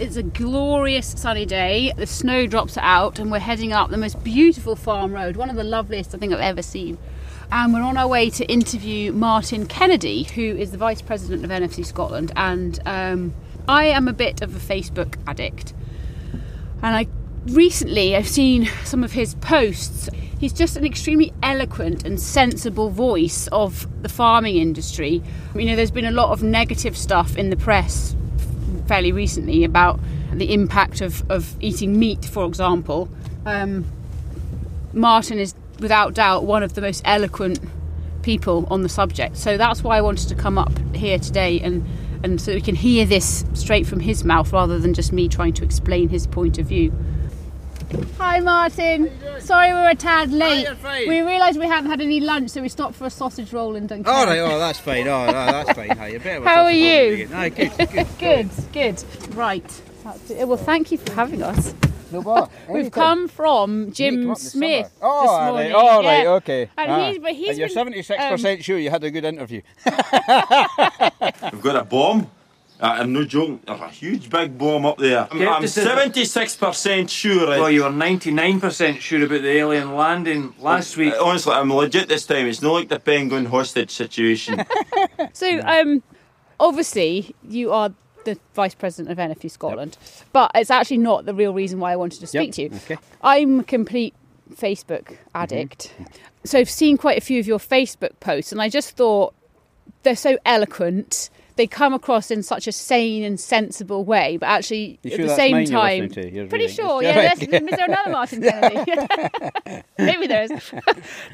It's a glorious sunny day. The snow drops out, and we're heading up the most beautiful farm road, one of the loveliest I think I've ever seen. And we're on our way to interview Martin Kennedy, who is the Vice President of NFU Scotland. And um, I am a bit of a Facebook addict. And I recently I've seen some of his posts. He's just an extremely eloquent and sensible voice of the farming industry. You know, there's been a lot of negative stuff in the press fairly recently about the impact of, of eating meat, for example. Um, Martin is without doubt one of the most eloquent people on the subject. So that's why I wanted to come up here today and and so we can hear this straight from his mouth rather than just me trying to explain his point of view. Hi Martin. Sorry we were a tad late. Hi, we realised we hadn't had any lunch, so we stopped for a sausage roll in Duncan. All right, oh, that's fine. Oh, no, that's fine. How you better? How are you? Aye, good, good. good, good. Right. That's it. Well, thank you for having us. No bother. We've come from Jim come Smith. Oh, this all morning. right, all right, yeah. okay. And Ah, he's, but he's and you're been, seventy-six percent sure you had a good interview. We've got a bomb. Uh, I'm no joking. There's a huge big bomb up there. I'm, I'm 76% sure. Well, you were 99% sure about the alien landing last week. Uh, honestly, I'm legit this time. It's not like the penguin hostage situation. So, um, obviously, you are the vice president of NFU Scotland, but it's actually not the real reason why I wanted to speak Yep, to you. okay. I'm a complete Facebook addict, so I've seen quite a few of your Facebook posts, and I just thought they're so eloquent. They come across in such a sane and sensible way, but actually You at sure the same time? Pretty sure. Yeah, there's, is there another Martin Kennedy? Maybe there is.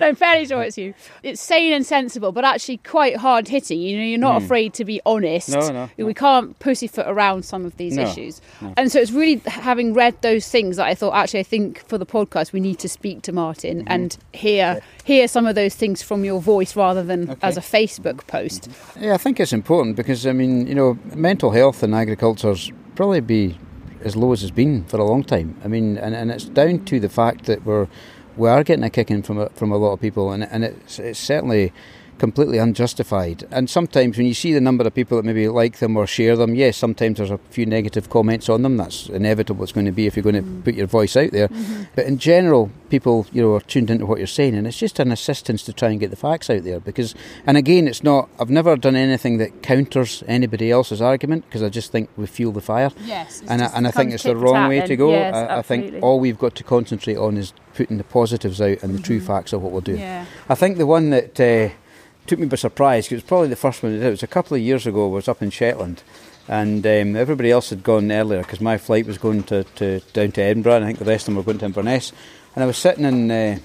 no, I'm fairly sure it's you. It's sane and sensible, but actually quite hard hitting. You know, you're not hmm. afraid to be honest. No, no, no. We can't pussyfoot around some of these No, issues. And so it's really having read those things that I thought actually I think for the podcast we need to speak to Martin Mm-hmm. and hear hear some of those things from your voice rather than Okay. as a Facebook mm-hmm. post. Mm-hmm. Yeah, I think it's important because I mean, you know, mental health in agriculture's probably be as low as it's been for a long time. I mean, and, and it's down to the fact that we're we are getting a kicking from a, from a lot of people, and and it's it's certainly completely unjustified. And sometimes when you see the number of people that maybe like them or share them, yes, sometimes there's a few negative comments on them. That's inevitable. It's going to be if you're going to put your voice out there. But in general, people you know are tuned into what you're saying, and it's just an assistance to try and get the facts out there. Because, and again, it's not. I've never done anything that counters anybody else's argument because I just think we fuel the fire. Yes. And I, and I think it's the wrong way to go. Yes, I, I think all we've got to concentrate on is putting the positives out and the true facts of what we're doing. Yeah. I think the one that uh, took me by surprise, 'cause it was probably the first one I did, it was a couple of years ago, I was up in Shetland. And um, everybody else had gone earlier because my flight was going to, to down to Edinburgh, and I think the rest of them were going to Inverness. And I was sitting in uh,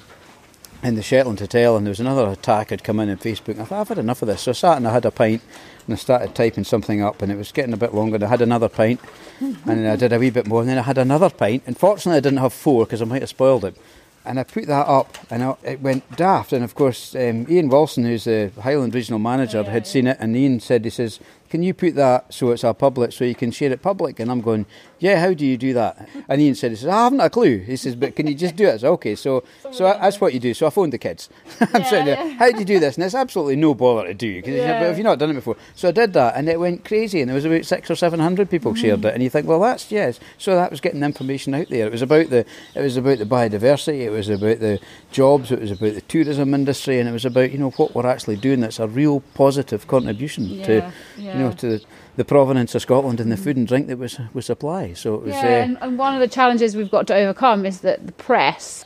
in the Shetland Hotel, and there was another attack had come in on Facebook. I thought I've had enough of this, so I sat and I had a pint, and I started typing something up, and it was getting a bit longer. And I had another pint, and then I did a wee bit more, and then I had another pint. Unfortunately, I didn't have four because I might have spoiled it. And I put that up, and it went daft. And of course, um, Ian Wilson, who's the Highland Regional Manager, had seen it, and Ian said, "He says, can you put that so it's a public, so you can share it public?" And I'm going, "Yeah, how do you do that?" And Ian said, "He says, I haven't a clue." He says, "But can you just do it?" I said, "Okay." So, so that's what you do. So I phoned the kids. I'm sitting there. How do you do this? And it's absolutely no bother to do because Yeah. but if you've not done it before, so I did that, and it went crazy, and there was about six or seven hundred people mm. shared it, and you think, well, that's yes. So that was getting the information out there. It was about the, it was about the biodiversity, it was about the jobs, it was about the tourism industry, and it was about you know what we're actually doing. That's a real positive contribution to, Yeah, you know, to the, the provenance of Scotland and the food and drink that was we supply. So it was. Yeah, uh, and, and one of the challenges we've got to overcome is that the press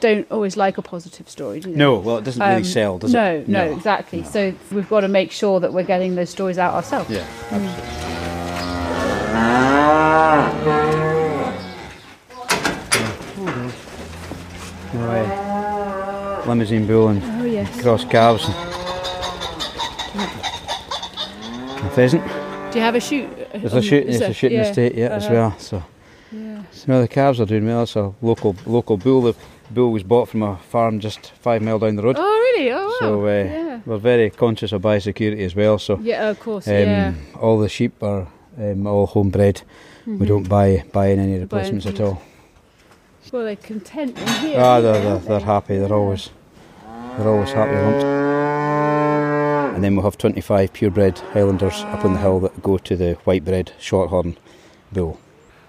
don't always like a positive story, do they? No, well, it doesn't really Um, sell, does no, it? No, no, exactly. So we've got to make sure that we're getting those stories out ourselves. Yeah, absolutely. Right. Limousin bull and Oh yes. cross calves and, and pheasant. Do you have a shoot? There's a shoot, Is there's a there? shoot in the Yeah. state yet as Uh-huh. well. So, Yeah. so now the calves are doing well. It's a local local bull. The bull was bought from a farm just five mile down the road. Oh really? Oh wow. So uh, yeah. we're very conscious of biosecurity as well. So Yeah, of course. um, yeah. all the sheep are um, all homebred. We don't buy buy in any replacements at all. Well, they're content in here. Ah, they're, they? they're, they're happy. They're always they're always happy lumps. And then we'll have 25 purebred Highlanders up on the hill that go to the whitebred Shorthorn bull.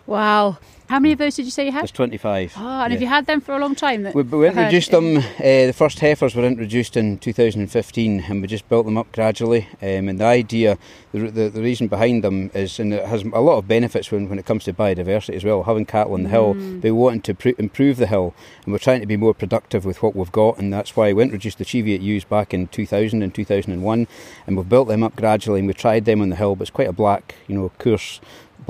Wow. How many of those did you say you had? There's 25. Ah, and have you had them for a long time? That We, we introduced them, uh, the first heifers were introduced in 2015 and we just built them up gradually. Um, and the idea, the, the, the reason behind them is, and it has a lot of benefits when, when it comes to biodiversity as well, having cattle on the hill, Mm. we wanting to pr- improve the hill and we're trying to be more productive with what we've got and that's why we introduced the Cheviot ewes back in 2000 and 2001 and we've built them up gradually and we tried them on the hill but it's quite a black, you know, coarse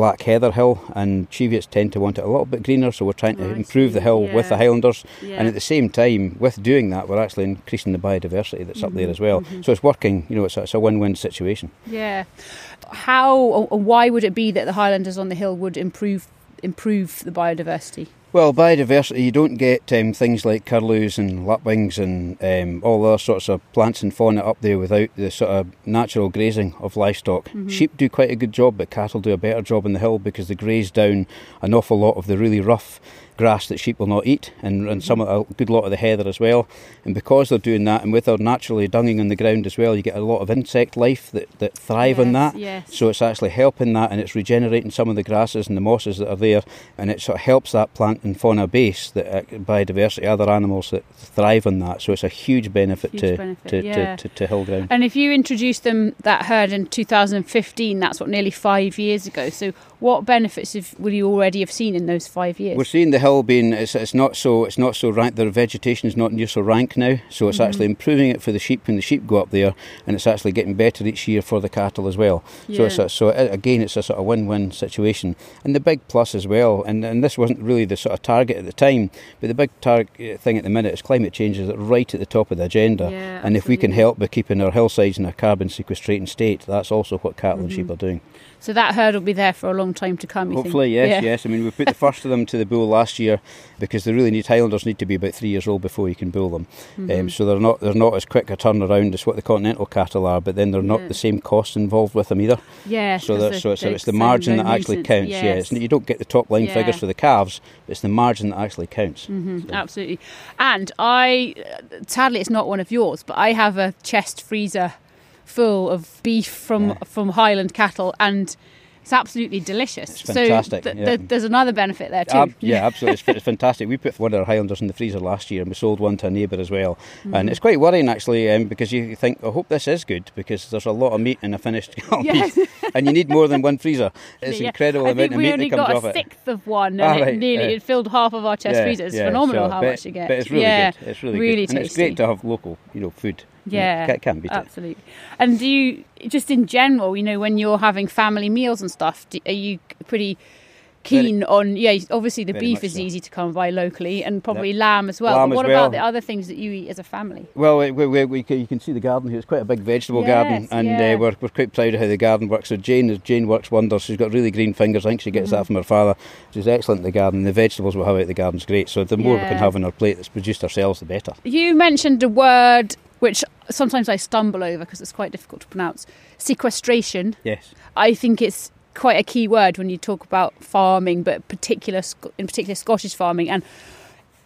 black heather hill and Cheviots tend to want it a little bit greener so we're trying to Oh, improve the hill with the. Highlanders Yeah. and at the same time, with doing that, we're actually increasing the biodiversity that's up Mm-hmm, there as well. So it's working, you know, it's a, it's a win win situation. Yeah. How or why would it be that the Highlanders on the hill would improve improve the biodiversity? Well, biodiversity, you don't get um, things like curlews and lapwings and um, all other sorts of plants and fauna up there without the sort of natural grazing of livestock. Mm-hmm. Sheep do quite a good job, but cattle do a better job on the hill because they graze down an awful lot of the really rough grass that sheep will not eat and, and some of, a good lot of the heather as well. And because they're doing that, and with their naturally dunging on the ground as well, you get a lot of insect life that, that thrive on that. yes. So it's actually helping that and it's regenerating some of the grasses and the mosses that are there and it sort of helps that plant and fauna base, that uh, biodiversity, other animals that thrive on that. So it's a huge benefit, Huge to, benefit, to, yeah. to, to, to hill ground. And if you introduced them that herd in 2015, that's what nearly five years ago. So what benefits have, will you already have seen in those five years? We're seeing the hill being it's, it's not so it's not so rank. The vegetation is not near so rank now, so it's Mm-hmm. actually improving it for the sheep when the sheep go up there, and it's actually getting better each year for the cattle as well. So it's a, so it, again, it's a sort of win-win situation. And the big plus as well, and, and this wasn't really the sort of target at the time, but the big target thing at the minute is climate change is right at the top of the agenda. Yeah, and if we can help by keeping our hillsides in a carbon sequestrating state, that's also what cattle and Mm-hmm. sheep are doing. So that herd will be there for a long time to come. You think? Hopefully, yes, Yeah. yes. I mean, we put the first of them to the bull last year because they really need Highlanders need to be about three years old before you can bull them. Mm-hmm. Um, so they're not they're not as quick a turnaround as what the continental cattle are, but then they're not Yeah. the same costs involved with them either. Yeah. So that, so, so it's the margin that actually nuisance. counts. Yeah, Yes. it's, you don't get the top line Yeah. figures for the calves, but it's the margin that actually counts. Mhm, absolutely. And I, sadly, it's not one of yours, but I have a chest freezer full of beef from Yeah. from Highland cattle, and it's absolutely delicious. It's fantastic, So th- yeah. th- there's another benefit there too. Ab- yeah, absolutely. It's, fantastic. We put one of our Highlanders in the freezer last year and we sold one to a neighbour as well. Mm-hmm. And it's quite worrying actually um, because you think, I hope this is good because there's a lot of meat in a finished Yes. and you need more than one freezer. It's Yeah. incredible I amount of we meat only that comes got a sixth of one, and Ah, it nearly yeah. it filled half of our chest Yeah, freezer. It's phenomenal so- how but, much you get. But it's really yeah, good. It's really, really good. And it's great to have local, you know, food. Know, Yeah, ca- can be. it. absolutely. And do you just in general, you know, when you're having family meals and stuff, do, are you pretty keen on? Yeah, obviously the beef is so. easy to come by locally, and probably lamb as well. Lamb but what well. about the other things that you eat as a family? Well, we, we, we, you can see the garden here. It's quite a big vegetable garden, and yeah. uh, we're, we're quite proud of how the garden works. So Jane, Jane works wonders. She's got really green fingers. I think she gets Mm-hmm. that from her father. She's excellent in the garden. The vegetables we have out the garden's great. So the more we can have on our plate that's produced ourselves, the better. You mentioned a word which sometimes I stumble over because it's quite difficult to pronounce. Sequestration. Yes. I think it's quite a key word when you talk about farming, but particular in particular Scottish farming, and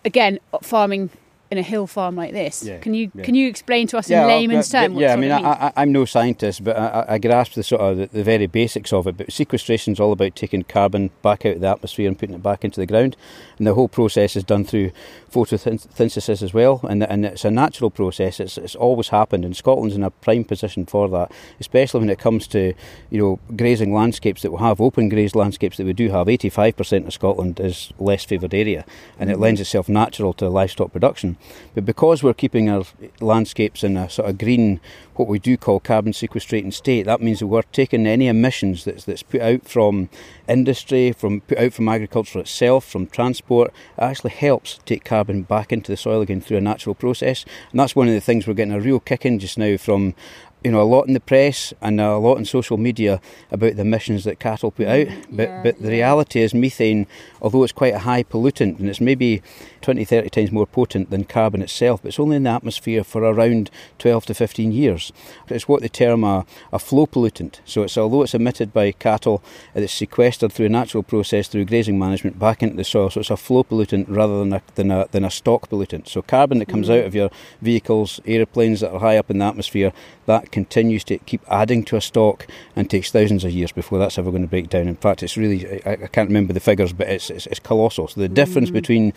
again farming in a hill farm like this. Yeah, Can you yeah. can you explain to us in layman's terms? yeah, I mean, I, I'm no scientist, but I, I- I grasp the sort of the, the very basics of it. But sequestration is all about taking carbon back out of the atmosphere and putting it back into the ground, and the whole process is done through photosynthesis as well. And, and it's a natural process. It's, it's always happened, and Scotland's in a prime position for that, especially when it comes to you know grazing landscapes that we have, open grazed landscapes that we do have. 85% of Scotland is less favoured area, and it mm-hmm. lends itself natural to livestock production. But because we're keeping our landscapes in a sort of green, what we do call carbon sequestrating state, that means that we're taking any emissions that's, that's put out from industry, from put out from agriculture itself, from transport, it actually helps take carbon back into the soil again through a natural process. And that's one of the things we're getting a real kick in just now from you know, a lot in the press and a lot in social media about the emissions that cattle put out. But yeah, but the yeah. reality is methane, although it's quite a high pollutant and it's maybe 20, 30 times more potent than carbon itself, but it's only in the atmosphere for around 12 to 15 years. It's what they term a, a flow pollutant. So it's although it's emitted by cattle, it's sequestered through a natural process through grazing management back into the soil. So it's a flow pollutant rather than a, than a, than a stock pollutant. So carbon that comes hmm. out of your vehicles, aeroplanes that are high up in the atmosphere, that continues to keep adding to a stock and takes thousands of years before that's ever going to break down. In fact, it's really, I, I can't remember the figures, but it's, it's, it's colossal. So the difference hmm. between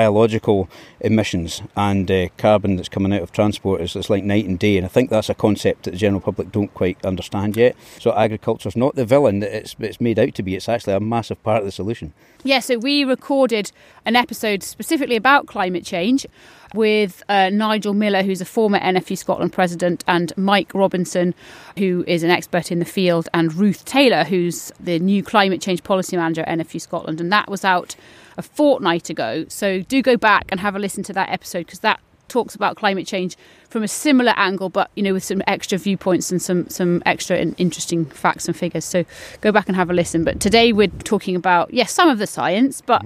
biological emissions and uh, carbon that's coming out of transport is it's like night and day. And I think that's a concept that the general public don't quite understand yet. So agriculture's not the villain that it's, it's made out to be. It's actually a massive part of the solution. Yeah, so we recorded an episode specifically about climate change with uh, Nigel Miller, who's a former NFU Scotland president, and Mike Robinson, who is an expert in the field, and Ruth Taylor, who's the new climate change policy manager at NFU Scotland. And that was out a fortnight ago. So do go back and have a listen to that episode because that talks about climate change from a similar angle, but you know with some extra viewpoints and some some extra in- interesting facts and figures. So go back and have a listen. But today we're talking about yes, some of the science, but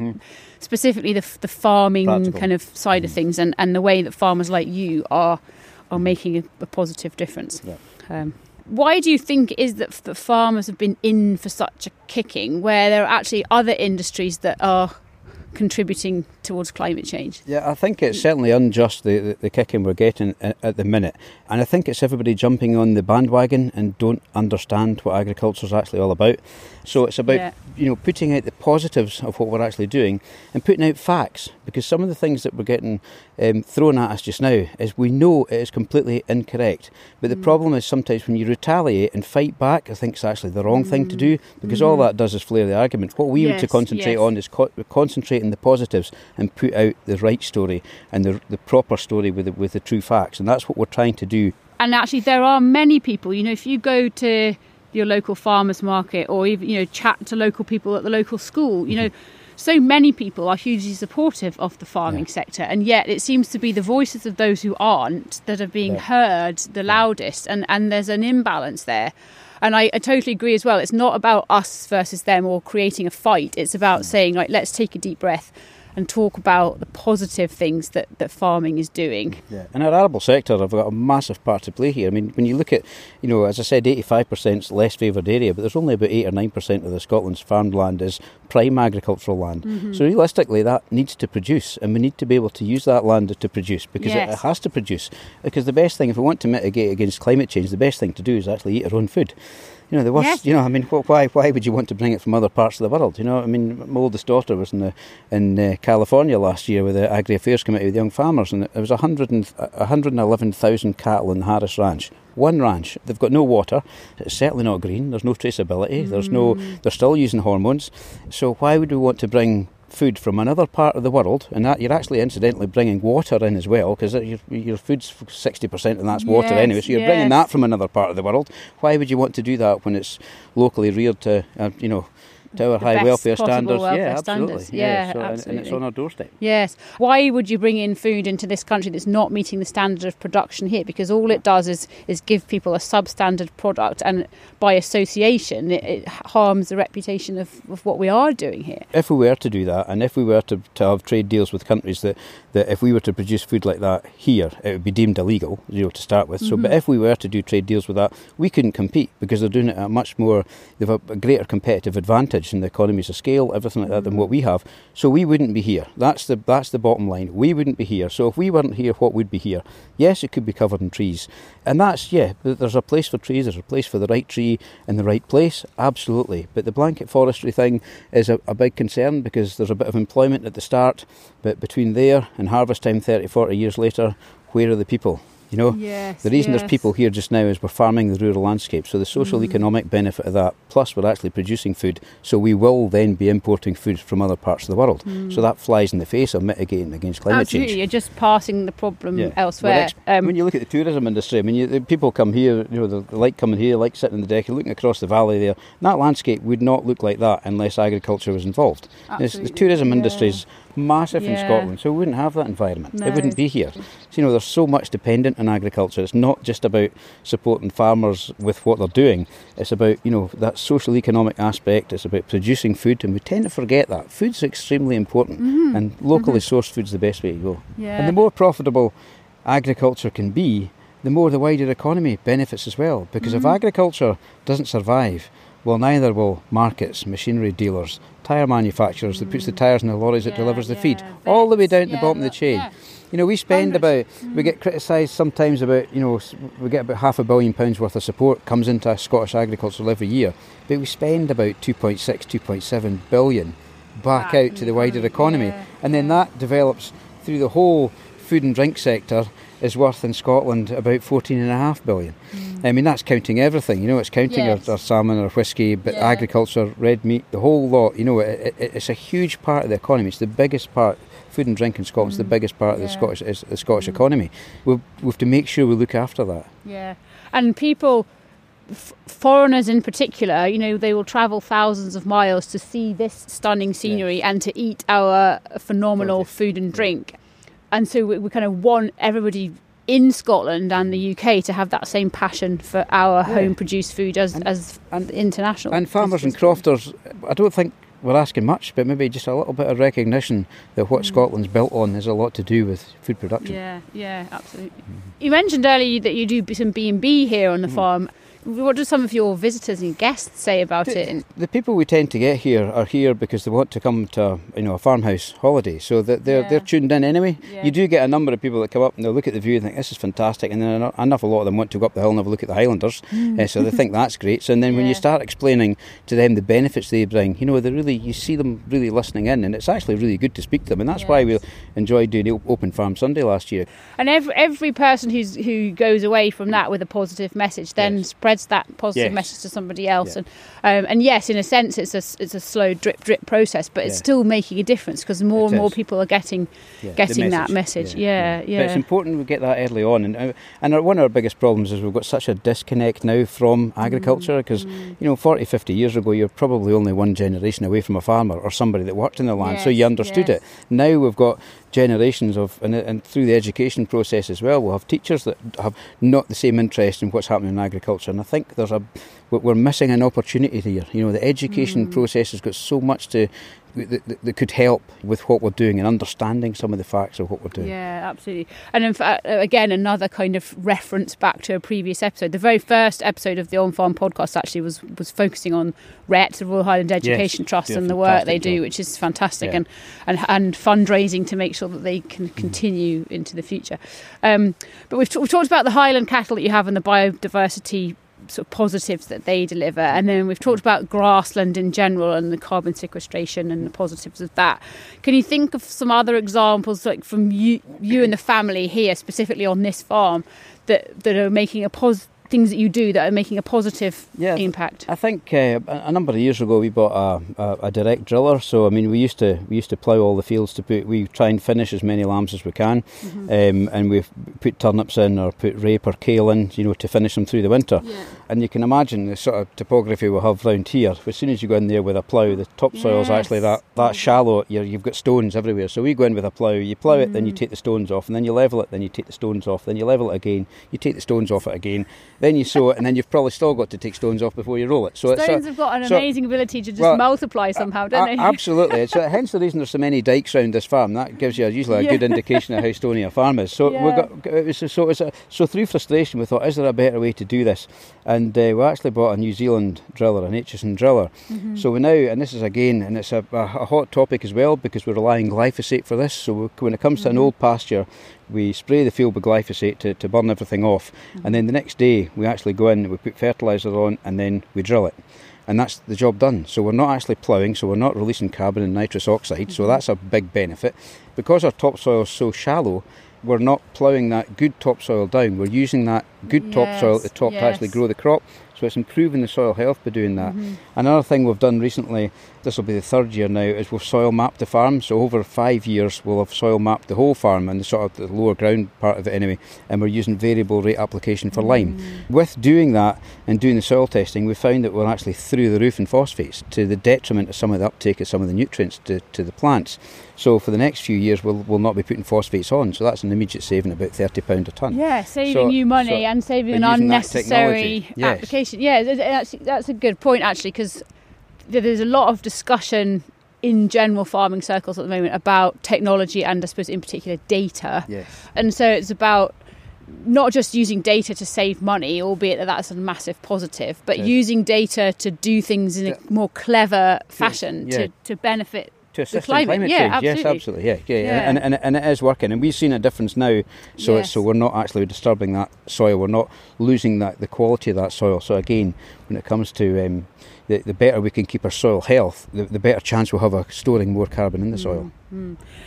specifically the the farming Practical. kind of side of things and and the way that farmers like you are are making a, a positive difference. Yeah. Um, why do you think it is that, that farmers have been in for such a kicking, where there are actually other industries that are contributing towards climate change? Yeah, I think it's certainly unjust the, the, the kicking we're getting at, the minute, and I think it's everybody jumping on the bandwagon and don't understand what agriculture is actually all about. So it's about Yeah. you know putting out the positives of what we're actually doing and putting out facts because some of the things that we're getting um, thrown at us just now is we know it is completely incorrect. But the mm. problem is sometimes when you retaliate and fight back, I think it's actually the wrong thing to do mm. because all mm. that does is flare the argument. What we need to concentrate yes. on is co- concentrate on the positives and put out the right story and the, the proper story with the, with the true facts, and that's what we're trying to do. and actually there are many people you know if you go to your local farmers market or even you know chat to local people at the local school you know mm-hmm. so many people are hugely supportive of the farming Yeah. sector and yet it seems to be the voices of those who aren't that are being Yeah. heard the loudest and and there's an imbalance there and I, I totally agree as well. It's not about us versus them or creating a fight. It's about mm. saying like let's take a deep breath and talk about the positive things that, that farming is doing Yeah. In our arable sector, I've got a massive part to play here. I mean, when you look at, you know, as I said, 85% is less favoured area, but there's only about 8 or 9% of the Scotland's farmed land is prime agricultural land. Mm-hmm. So realistically, that needs to produce, and we need to be able to use that land to produce because it, Yes. it has to produce. Because the best thing, if we want to mitigate against climate change, the best thing to do is actually eat our own food. You know, the worst. Yes. You know, I mean, why? Why would you want to bring it from other parts of the world? You know, I mean, my oldest daughter was in the in uh, California last year with the Agri Affairs Committee with young farmers, and there was a hundred and a hundred and eleven thousand cattle in the Harris Ranch. One ranch. They've got no water. It's certainly not green. There's no traceability. There's no. They're still using hormones. So why would we want to bring food from another part of the world, and that you're actually incidentally bringing water in as well, because your, your food's sixty percent, and that's water Yes, anyway. So you're bringing that from another part of the world. Why would you want to do that when it's locally reared to, uh, you know, to our high welfare standards? welfare yeah, absolutely. standards. Yeah, so, and- And, it's on our doorstep. Yes. Why would you bring in food into this country that's not meeting the standard of production here? Because all it does is is give people a substandard product, and by association, it, it harms the reputation of, of what we are doing here. If we were to do that, and if we were to, to have trade deals with countries that, that if we were to produce food like that here, it would be deemed illegal, you know, to start with. So, but Mm-hmm. if we were to do trade deals with that, we couldn't compete because they're doing it at a much more, they've a greater competitive advantage. Knowledge and the economies of scale, everything like that, than what we have. So we wouldn't be here. That's the that's the bottom line. We wouldn't be here. So if we weren't here, what would be here? Yes, it could be covered in trees, and that's yeah. There's a place for trees. There's a place for the right tree in the right place. Absolutely. But the blanket forestry thing is a, a big concern because there's a bit of employment at the start, but between there and harvest time, 30, 40 years later, where are the people? You know, Yes, the reason yes. there's people here just now is we're farming the rural landscape. So the social Mm. economic benefit of that, plus we're actually producing food. So we will then be importing food from other parts of the world. So that flies in the face of mitigating against climate Mm. Absolutely, change. you're just passing the problem Yeah. elsewhere. Ex- Um, when you look at the tourism industry, I mean, you, the people come here, you know, they like coming here, like sitting on the deck, and looking across the valley there. that landscape would not look like that unless agriculture was involved. It's- the tourism yeah. industry is massive in Scotland, so we wouldn't have that environment. No. It wouldn't be here. So, you know, there's so much dependent on agriculture. It's not just about supporting farmers with what they're doing. It's about, you know, that social economic aspect. It's about producing food, and we tend to forget that. Food's extremely important, and locally sourced food's the best way to go. Mm-hmm. yeah. And the more profitable agriculture can be, the more the wider economy benefits as well. Because Mm-hmm. if agriculture doesn't survive, well, neither will markets, machinery dealers, tyre manufacturers that puts the tyres in the lorries that mm. delivers the yeah, feed, all the way down to the bottom of the chain. yeah. You know, we spend Hundreds. about, we mm. get criticised sometimes about, you know, we get about half a billion pounds worth of support comes into Scottish agriculture every year, but we spend about 2.6, 2.7 billion back Back out to the wider economy. yeah, And then that develops through the whole food and drink sector is worth in Scotland about 14.5 billion. I mean, that's counting everything, you know, it's counting Mm. Yes. our, our salmon, our whisky, but Yeah. agriculture, red meat, the whole lot, you know, it, it, it's a huge part of the economy. It's the biggest part. Food and drink in Scotland. Scotland's the biggest part of the Mm. Yeah. Mm. Scottish is the Scottish economy. We've, we have to make sure we look after that. Yeah, and people, f- foreigners in particular, you know, they will travel thousands of miles to see this stunning scenery and to eat our phenomenal food and drink. And so we, we kind of want everybody in Scotland and the UK to have that same passion for our Yeah. home produced food as, And- as and- international. And farmers and crofters, I don't think we're asking much, but maybe just a little bit of recognition that what Scotland's built on has a lot to do with food production. Mm. Yeah, yeah, absolutely. You mentioned earlier that you do some B and B here on the Mm. farm. What do some of your visitors and guests say about it? The people we tend to get here are here because they want to come to you know a farmhouse holiday, so that they're Yeah. they're tuned in anyway. Yeah. You do get a number of people that come up and they'll look at the view and think this is fantastic, and then eno- enough a lot of them want to go up the hill and have a look at the Highlanders, uh, so they think that's great. So and then when Mm. You start explaining to them the benefits they bring, you know they really you see them really listening in, and it's actually really good to speak to them, and that's why we Yes. enjoyed doing Op- Open Farm Sunday last year. And every every person who's who goes away from that with a positive message then Yes. spreads that positive Yes. message to somebody else. Yeah. And um, and yes, in a sense, it's a it's a slow drip drip process, but it's Yeah. still making a difference because more It and more people are getting Yeah, getting that message. Yeah, yeah. But it's important we get that early on, and uh, and our, one of our biggest problems is we've got such a disconnect now from Mm, agriculture because you know 40, 50 years ago you're probably only one generation away from a farmer or somebody that worked in the land, so you understood yes. it. Now we've got generations of, and, and through the education process as well, we'll have teachers that have not the same interest in what's happening in agriculture, and I think there's a we're missing an opportunity here. You know, the education process has got so much to that, that, that could help with what we're doing and understanding some of the facts of what we're doing. Yeah, absolutely. And in fact, uh, again, another kind of reference back to a previous episode. The very first episode of the On Farm podcast actually was was focusing on RET, the Royal Highland Education Trust, and the work they do, job. which is fantastic, Yeah. and, and and fundraising to make sure that they can Mm-hmm. continue into the future. Um, but we've, t- we've talked about the Highland cattle that you have and the biodiversity sort of positives that they deliver. And then we've talked about grassland in general and the carbon sequestration and the positives of that. Can you think of some other examples like from you you and the family here specifically on this farm that that are making a pos things that you do that are making a positive Yeah, impact I think uh, a number of years ago we bought a, a, a direct driller. So I mean, we used to we used to plough all the fields to put. We try and finish as many lambs as we can, Mm-hmm. um, and we've put turnips in or put rape or kale in, you know, to finish them through the winter. And you can imagine the sort of topography we have round here. As soon as you go in there with a plough, the topsoil is actually that that shallow. You're, you've got stones everywhere. So we go in with a plough. You plough it, then you Mm. take the stones off, and then you level it, then you take the stones off, then you level it again. You take the stones off it again, then you sow it, and then you've probably still got to take stones off before you roll it. So it's a- stones have got an so- amazing ability to just well, multiply somehow don't a- they Absolutely. So hence the reason there's so many dikes around this farm. That gives you usually a Yeah. good indication of how stony a farm is. So we Yeah. got it was so it was a, so through frustration we thought, is there a better way to do this? and uh, we actually bought a New Zealand driller, an Aitchison driller. Mm-hmm. So we now, and this is again, and it's a, a, hot topic as well because we're relying glyphosate for this. So we, when it comes to an old pasture, we spray the field with glyphosate to, to burn everything off, and then the next day we actually go in, we put fertiliser on, and then we drill it. And that's the job done. So we're not actually ploughing, so we're not releasing carbon and nitrous oxide. So mm-hmm. that's a big benefit. Because our topsoil is so shallow, we're not ploughing that good topsoil down. We're using that good topsoil at the Yes, top to actually grow the crop. So it's improving the soil health by doing that. Mm-hmm. Another thing we've done recently, this will be the third year now, is we've soil mapped the farm. So over five years, we'll have soil mapped the whole farm and the sort of the lower ground part of it anyway. And we're using variable rate application for lime. Mm-hmm. With doing that and doing the soil testing, we found that we're actually through the roof in phosphates to the detriment of some of the uptake of some of the nutrients to, to the plants. So for the next few years, we'll, we'll not be putting phosphates on. So that's an immediate saving about £30 a tonne. Yeah, saving So- you money so and saving an unnecessary yes. application. Yeah, th- th- that's, that's a good point actually because there's a lot of discussion in general farming circles at the moment about technology and I suppose in particular data. Yes. And so it's about not just using data to save money, albeit that that's a massive positive, but using data to do things in a more clever fashion yeah. to, to benefit to assist climate, in climate yeah, change. absolutely. Yes, absolutely. Yeah, yeah, Yeah. And, and and it is working, and we've seen a difference now. So it's, Yes. so we're not actually disturbing that soil. We're not losing that the quality of that soil. So again, when it comes to um, the the better we can keep our soil health, the, the better chance we'll have of storing more carbon in the soil.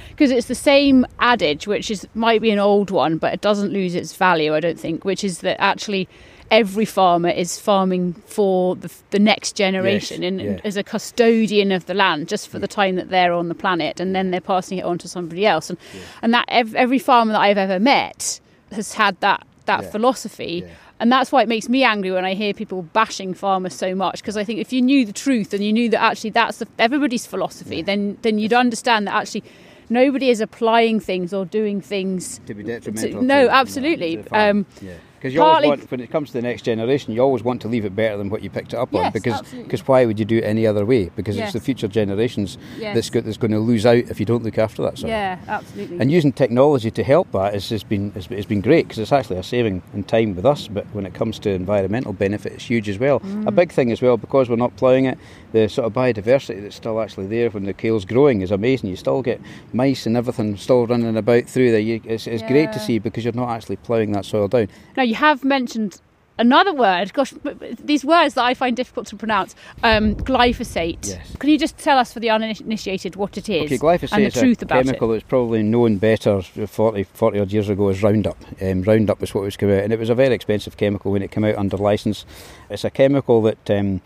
because it's the same adage, which is might be an old one, but it doesn't lose its value. I don't think, which is that actually every farmer is farming for the, the next generation Yes, and yeah. as a custodian of the land, just for the time that they're on the planet, and then they're passing it on to somebody else. And and that ev- every farmer that I've ever met has had that that Yeah. philosophy. Yeah. And that's why it makes me angry when I hear people bashing farmers so much because I think if you knew the truth and you knew that actually that's the, everybody's philosophy, then then you'd understand that actually nobody is applying things or doing things To be detrimental. no, to- absolutely. to. Um, yeah. Because you always want, when it comes to the next generation, you always want to leave it better than what you picked it up on. Because because why would you do it any other way? Because Yes. it's the future generations Yes. that's, go, that's going to lose out if you don't look after that soil. Yeah, absolutely. And using technology to help that has, has been has, has been great because it's actually a saving in time with us. But when it comes to environmental benefit, it's huge as well. Mm. A big thing as well because we're not ploughing it. The sort of biodiversity that's still actually there when the kale's growing is amazing. You still get mice and everything still running about through there. You, it's it's great to see because you're not actually ploughing that soil down. Now you have mentioned another word. Gosh, these words that I find difficult to pronounce. Um, glyphosate. Yes. Can you just tell us for the uninitiated what it is Okay, glyphosate and the is truth a about chemical that's probably known better 40, 40 odd years ago as Roundup. Um, Roundup was what was coming out, and it was a very expensive chemical when it came out under licence. It's a chemical that um,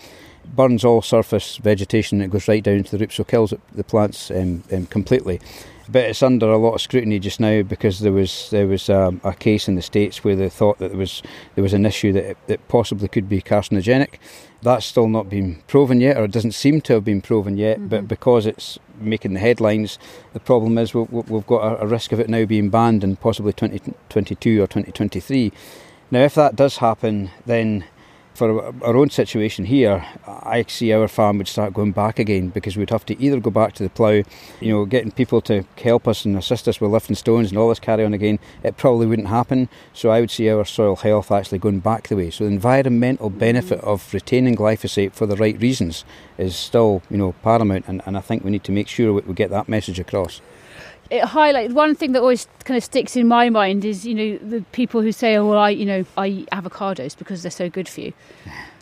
burns all surface vegetation. It goes right down to the roots, so kills the plants um, um, completely. But it's under a lot of scrutiny just now because there was there was um, a case in the states where they thought that there was there was an issue that it, that possibly could be carcinogenic. That's still not been proven yet, or it doesn't seem to have been proven yet. But because it's making the headlines, the problem is we- we- we've got a, a risk of it now being banned in possibly 2022 or 2023. Now, if that does happen, then for our own situation here, I see our farm would start going back again because we'd have to either go back to the plough, you know, getting people to help us and assist us with lifting stones and all this carry on again. It probably wouldn't happen. So I would see our soil health actually going back the way. So the environmental benefit of retaining glyphosate for the right reasons is still, you know, paramount. And, and I think we need to make sure we we get that message across. It highlights one thing that always kind of sticks in my mind is you know the people who say oh well I you know I eat avocados because they're so good for you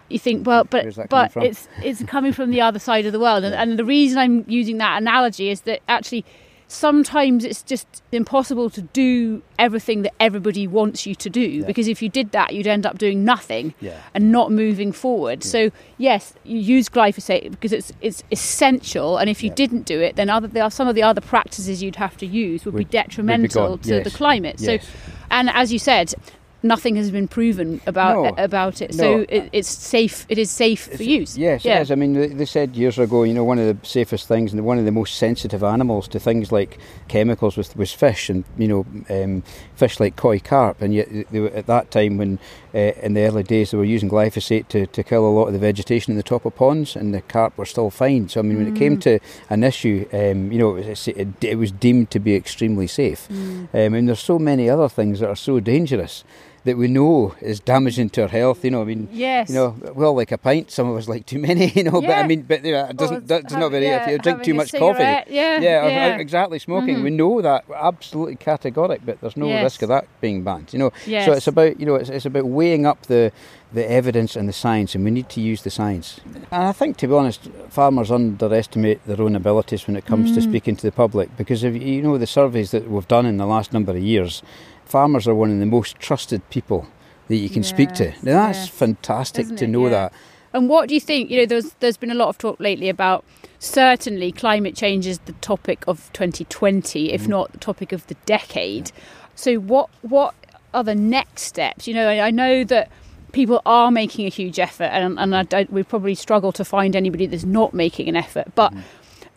you think well but Where's that coming but from? it's it's coming from the other side of the world and, and the reason I'm using that analogy is that actually sometimes it's just impossible to do everything that everybody wants you to do Yeah. because if you did that you'd end up doing nothing Yeah. and not moving forward. So yes, you use glyphosate because it's it's essential, and if you Yeah. didn't do it, then other there are some of the other practices you'd have to use would, Would- be would be detrimental to yes. the climate. So, Yes. and as you said. Nothing has been proven about No. about it, No. so it, it's safe. It is safe for use. Yes, yeah. it is. I mean, they, they said years ago, you know, one of the safest things and one of the most sensitive animals to things like chemicals was, was fish, and you know, um, fish like koi carp. And yet, they at that time, when uh, in the early days, they were using glyphosate to, to kill a lot of the vegetation in the top of ponds, and the carp were still fine. So, I mean, when it came to an issue, um, you know, it was, it, it was deemed to be extremely safe. Um, and there's so many other things that are so dangerous. That we know is damaging to our health. You know, I mean, Yes. you know, well, like a pint, some of us like too many. You know, but I mean, but you know, it doesn't that's not very. if you drink too much coffee, yeah, yeah, yeah. exactly, smoking. We know that We're absolutely categoric, but there's no Yes. risk of that being banned. You know, so it's about you know it's, it's about weighing up the the evidence and the science, and we need to use the science. And I think, to be honest, farmers underestimate their own abilities when it comes Mm. to speaking to the public because if you know the surveys that we've done in the last number of years, farmers are one of the most trusted people that you can speak to. Now that's yes. fantastic Isn't to know Yeah. that. And what do you think? You know, there's there's been a lot of talk lately about certainly climate change is the topic of 2020, if Mm. not the topic of the decade. So what what are the next steps? You know, I, I know that people are making a huge effort, and and I we probably struggle to find anybody that's not making an effort, but. Mm.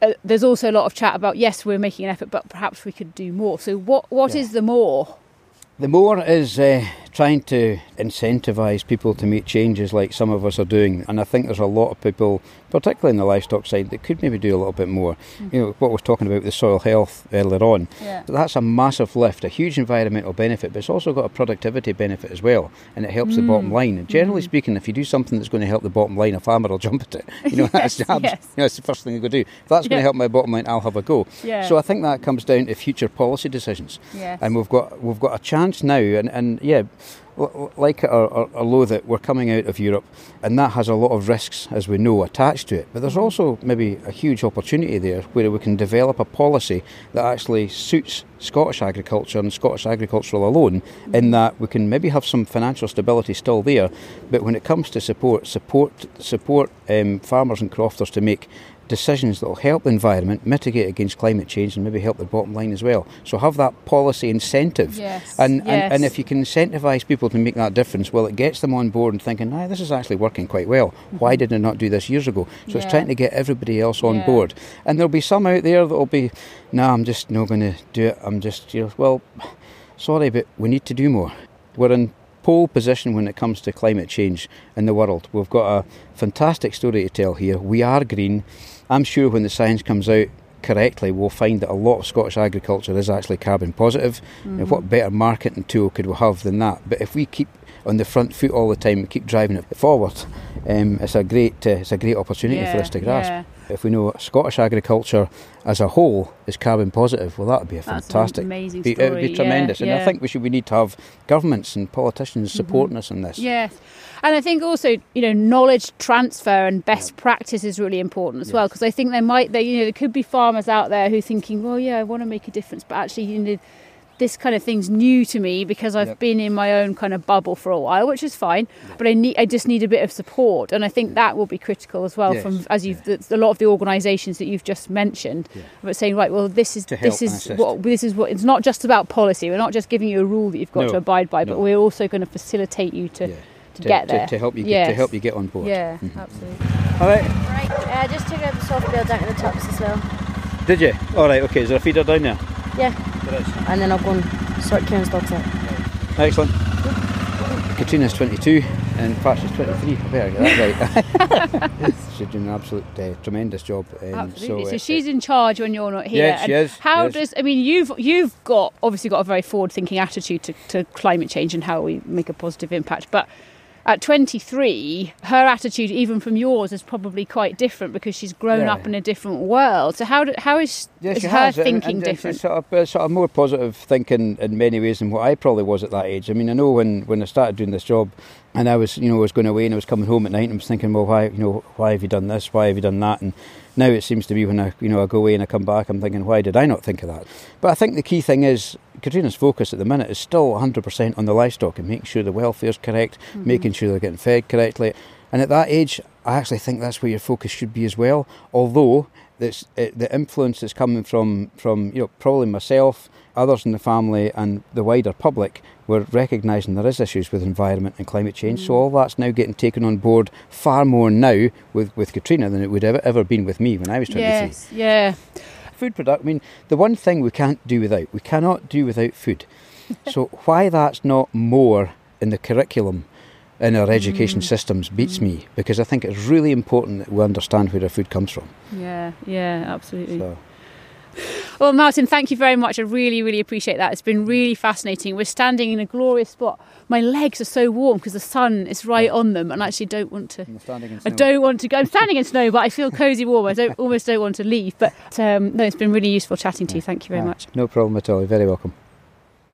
Uh, there's also a lot of chat about yes, we're making an effort, but perhaps we could do more. So, what what is Yeah. the more? The more is uh, trying to incentivise people to make changes like some of us are doing. And I think there's a lot of people, particularly in the livestock side, that could maybe do a little bit more. Mm. You know, what we're talking about with the soil health earlier on. Yeah. That's a massive lift, a huge environmental benefit, but it's also got a productivity benefit as well. And it helps the bottom mm. line. And generally mm-hmm. speaking, if you do something that's going to help the bottom line, a farmer will jump at it. You know, that's, Yes, abs- yes. you know, that's the first thing you go do. If that's going to help my bottom line, I'll have a go. Yeah. So I think that comes down to future policy decisions Yes. and we've got we've got a chance now, and, and yeah, like it or, or, or loathe it, we're coming out of Europe, and that has a lot of risks, as we know, attached to it. But there's also maybe a huge opportunity there where we can develop a policy that actually suits Scottish agriculture and Scottish agricultural alone, in that we can maybe have some financial stability still there, but when it comes to support, support support um, farmers and crofters to make decisions that will help the environment, mitigate against climate change, and maybe help the bottom line as well. So have that policy incentive. Yes, And, and, and if you can incentivise people to make that difference, well, it gets them on board and thinking, ah, this is actually working quite well. Why did I not do this years ago? So Mm-hmm. Yeah. it's trying to get everybody else on Yeah. board. And there'll be some out there that'll be, no, I'm just not going to do it. I'm just, you know, well, sorry, but we need to do more. We're in pole position when it comes to climate change in the world. We've got a fantastic story to tell here. We are green. I'm sure when the science comes out correctly, we'll find that a lot of Scottish agriculture is actually carbon positive. And what better marketing tool could we have than that? But if we keep on the front foot all the time and keep driving it forward, um, it's a great uh, it's a great opportunity for us to grasp. yeah. If we know Scottish agriculture as a whole is carbon positive, well, that would be a That's an fantastic. amazing be- uh, It would story, be yeah, tremendous, and I think we should. We need to have governments and politicians mm-hmm. supporting us in this. Yes. And I think also, you know, knowledge transfer and best practice is really important as well because I think there might, there, you know, there could be farmers out there who are thinking, well, yeah, I want to make a difference, but actually, you know, this kind of thing's new to me because I've Yep. been in my own kind of bubble for a while, which is fine. But I need, I just need a bit of support, and I think that will be critical as well. Yes, From as you've the, a lot of the organisations that you've just mentioned, but saying right, well, this is this is what this is what it's not just about policy. We're not just giving you a rule that you've got No, to abide by, but we're also going to facilitate you to Yeah. to, get there to, help you get, to help you get on board. Yeah, Mhm. absolutely. All right. Right, I just took out the soft build down to the tops as well. Did you? All right. Okay. Is there a feeder down there? Yeah, There is. And then I'll go and sort Kieran's dogs out. Excellent. Katrina's 22 and Pat's is 23. I better get that right. She's doing an absolute uh, tremendous job. Um, Absolutely. So, uh, she's in charge when you're not here. Yeah, she is, How yes. does I mean you've you've got obviously got a very forward-thinking attitude to, to climate change and how we make a positive impact, but at 23, her attitude, even from yours, is probably quite different because she's grown Yeah. up in a different world. So how do, how is, Yeah, is her has, thinking and it's different? Sort of, uh, sort of more positive thinking in many ways than what I probably was at that age. I mean, I know when, when I started doing this job, and I was, you know, I was going away and I was coming home at night and I was thinking, well, why, you know, why have you done this? Why have you done that? And now it seems to be when I, you know, I go away and I come back, I'm thinking, why did I not think of that? But I think the key thing is Katrina's focus at the minute is still 100% on the livestock and making sure the welfare is correct, mm-hmm. making sure they're getting fed correctly. And at that age, I actually think that's where your focus should be as well. Although it, eh, the influence that's coming from from you know probably myself, others in the family, and the wider public, we're recognising there is issues with environment and climate change. So mm-hmm. all that's now getting taken on board far more now with, with Katrina than it would ever ever been with me when I was 23 yes, yeah. Food product. I mean, the one thing we can't do without, we cannot do without food. so why that's not more in the curriculum in our education Mm. systems beats me because I think it's really important that we understand where our food comes from. Yeah, yeah, absolutely. So, Well, Martin, thank you very much. I really, really appreciate that. It's been really fascinating. We're standing in a glorious spot. My legs are so warm because the sun is right on them, and I actually don't want to. I'm standing in I don't want to go. I'm standing in snow, but I feel cosy warm. I don't almost don't want to leave. But um, no, it's been really useful chatting to you. Thank you very much. No problem at all. You're very welcome.